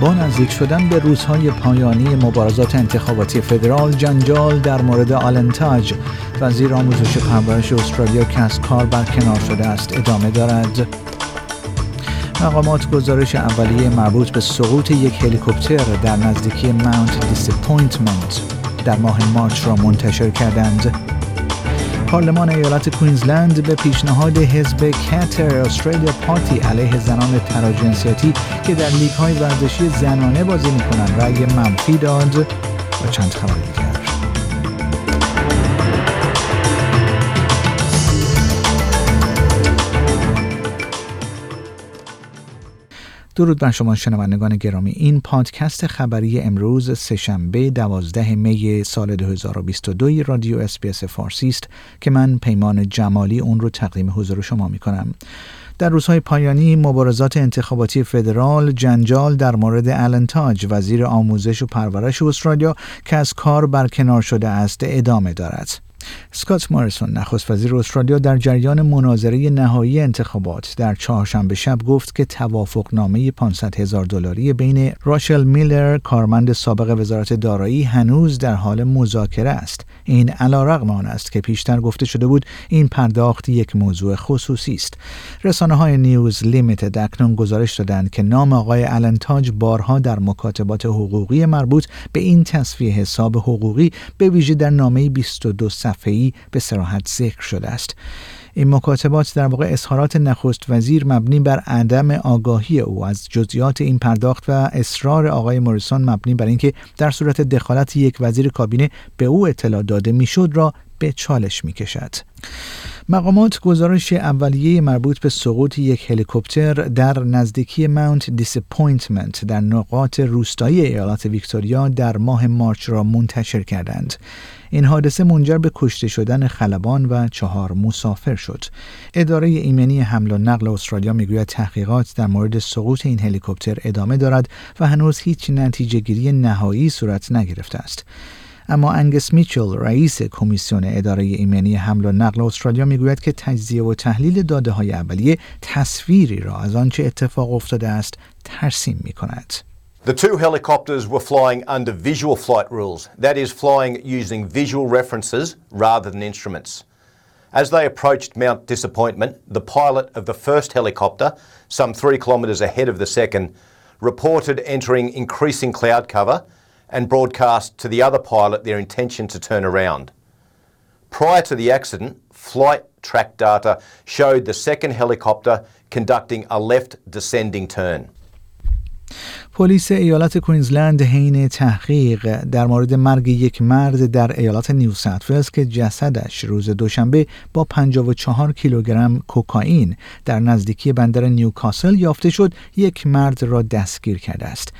با نزدیک شدن به روزهای پایانی مبارزات انتخاباتی فدرال جنجال در مورد آلنتاج وزیر آموزش پرورش استرالیا که از کار برکنار شده است. ادامه دارد. مقامات گزارش اولیه مربوط به سقوط یک هلیکوپتر در نزدیکی ماونت دیسپوینتمنت در ماه مارچ را منتشر کردند. پارلمان ایالت کوینزلند به پیشنهاد حزب کاتر استرالیا پارتی علیه زنان تراجنسیتی که در لیگ های ورزشی زنانه بازی می‌کنند. رأی منفی داد و چند خبر دیگر. درود بر شما شنوندگان گرامی. این پادکست خبری امروز سه‌شنبه 12 می سال 2022 رادیو SBS فارسی است که من پیمان جمالی اون رو تقدیم حضور شما می کنم. در روزهای پایانی مبارزات انتخاباتی فدرال جنجال در مورد الن تاج وزیر آموزش و پرورش استرالیا که از کار برکنار شده است ادامه دارد. سکات ماریسون نخست وزیر استرالیا در جریان مناظره نهایی انتخابات در چهارشنبه شب گفت که توافقنامه 500 هزار دلاری بین راشل میلر کارمند سابق وزارت دارایی هنوز در حال مذاکره است. این علیرغم آن است که پیشتر گفته شده بود این پرداخت یک موضوع خصوصی است. رسانه های نیوز لیمیتد اکنون گزارش دادند که نام آقای النتاج بارها در مکاتبات حقوقی مربوط به این تصفیه حساب حقوقی به ویژه در نامه 22 صفحه‌ای به سراحت ذکر شده است این مکاتبات در واقع اظهارات نخست وزیر مبنی بر عدم آگاهی او از جزئیات این پرداخت و اصرار آقای موریسون مبنی بر اینکه در صورت دخالت یک وزیر کابینه به او اطلاع داده می‌شد را به چالش می‌کشد. مقامات گزارش اولیه مربوط به سقوط یک هلیکوپتر در نزدیکی ماونت دیسپوینتمنت در نقاط روستایی ایالت ویکتوریا در ماه مارچ را منتشر کردند. این حادثه منجر به کشته شدن خلبان و چهار مسافر شد. اداره ایمنی حمل و نقل استرالیا می‌گوید تحقیقات در مورد سقوط این هلیکوپتر ادامه دارد و هنوز هیچ نتیجه گیری نهایی صورت نگرفته است. اما انگس میچل رئیس کمیسیون اداره ایمنی حمل و نقل استرالیا میگوید که تجزیه و تحلیل داده های اولیه تصویری را از آنچه اتفاق افتاده است ترسیم می کند. The two helicopters were flying under visual flight rules, that is, flying using visual references rather than instruments. As they approached Mount Disappointment, the pilot of the first helicopter, some three kilometres ahead of the second, reported entering increasing cloud cover and broadcast to the other pilot their intention to turn around. Prior to the accident, flight track data showed the second helicopter conducting a left descending turn. پلیس ایالت کوینزلند حین تحقیق در مورد مرگ یک مرد در ایالت نیو ساوت که جسدش روز دوشنبه با 54 کیلوگرم کوکائین در نزدیکی بندر نیوکاسل یافته شد یک مرد را دستگیر کرده است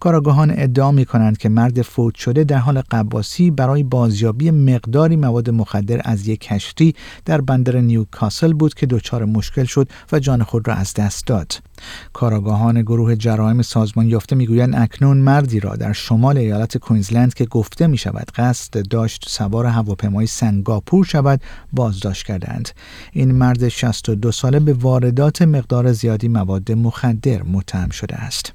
کاراگاهان ادعا می کنند که مرد فوت شده در حال قباسی برای بازیابی مقداری مواد مخدر از یک کشتی در بندر نیوکاسل بود که دچار مشکل شد و جان خود را از دست داد. کاراگاهان گروه جرایم سازمان یافته می‌گویند اکنون مردی را در شمال ایالت کوینزلند که گفته می شود قصد داشت سوار هواپیمای سنگاپور شود بازداشت کردند این مرد 62 ساله به واردات مقدار زیادی مواد مخدر متهم شده است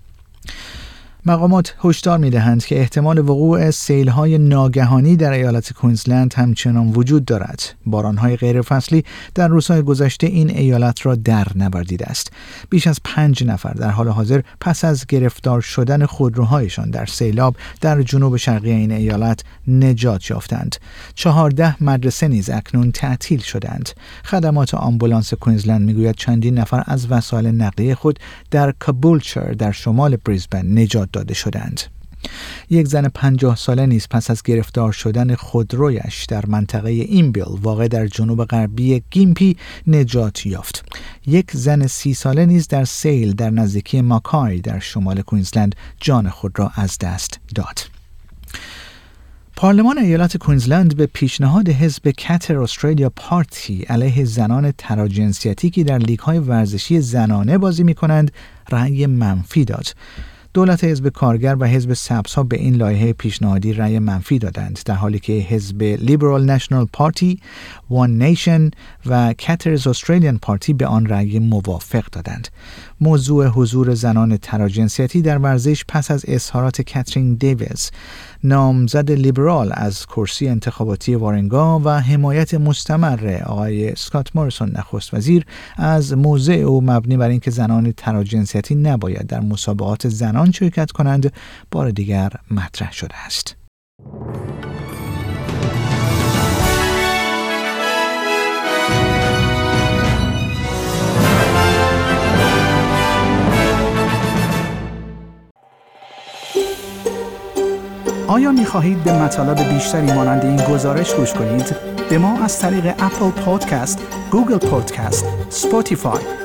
مقامات هشدار می دهند که احتمال وقوع های ناگهانی در ایالت کوینزلند همچنان وجود دارد. بارانهای غیرفصلی در روزهای گذشته این ایالت را در نوردیده است. بیش از پنج نفر در حال حاضر پس از گرفتار شدن خودروهایشان در سیلاب در جنوب شرقی این ایالت نجات یافتند. چهارده مدرسه نیز اکنون تعطیل شدند. خدمات آمبولانس کوینزلند می‌گوید چندین نفر از وسایل نقلیه خود در کابولچر در شمال بریزبن نجات داده شدند. یک زن پنجاه ساله نیز پس از گرفتار شدن خودرویش در منطقه اینبیل واقع در جنوب غربی گیمپی نجات یافت. یک زن سی ساله نیز در سیل در نزدیکی ماکای در شمال کوینزلند جان خود را از دست داد. پارلمان ایالت کوینزلند به پیشنهاد حزب Katter's Australian Party علیه زنان تراجنسیتی که در لیگ های ورزشی زنانه بازی می کنند رأی منفی داد. دولت حزب کارگر و حزب سبز ها به این لایحه پیشنهادی رأی منفی دادند در حالی که حزب Liberal National Party، One Nation و Katter's Australian Party به آن رأی موافق دادند. موضوع حضور زنان تراجنسیتی در ورزش پس از اظهارات کاترین دیویز نامزد لیبرال از کرسی انتخاباتی وارنگا و حمایت مستمر آقای سکات ماریسون نخست وزیر از موضع او مبنی بر اینکه زنان تراجنسیتی نباید در مسابقات زنان شرکت کنند بار دیگر مطرح شده است. آیا می خواهید به مطالب بیشتری مانند این گزارش گوش کنید؟ به ما از طریق Apple Podcast، Google Podcast، Spotify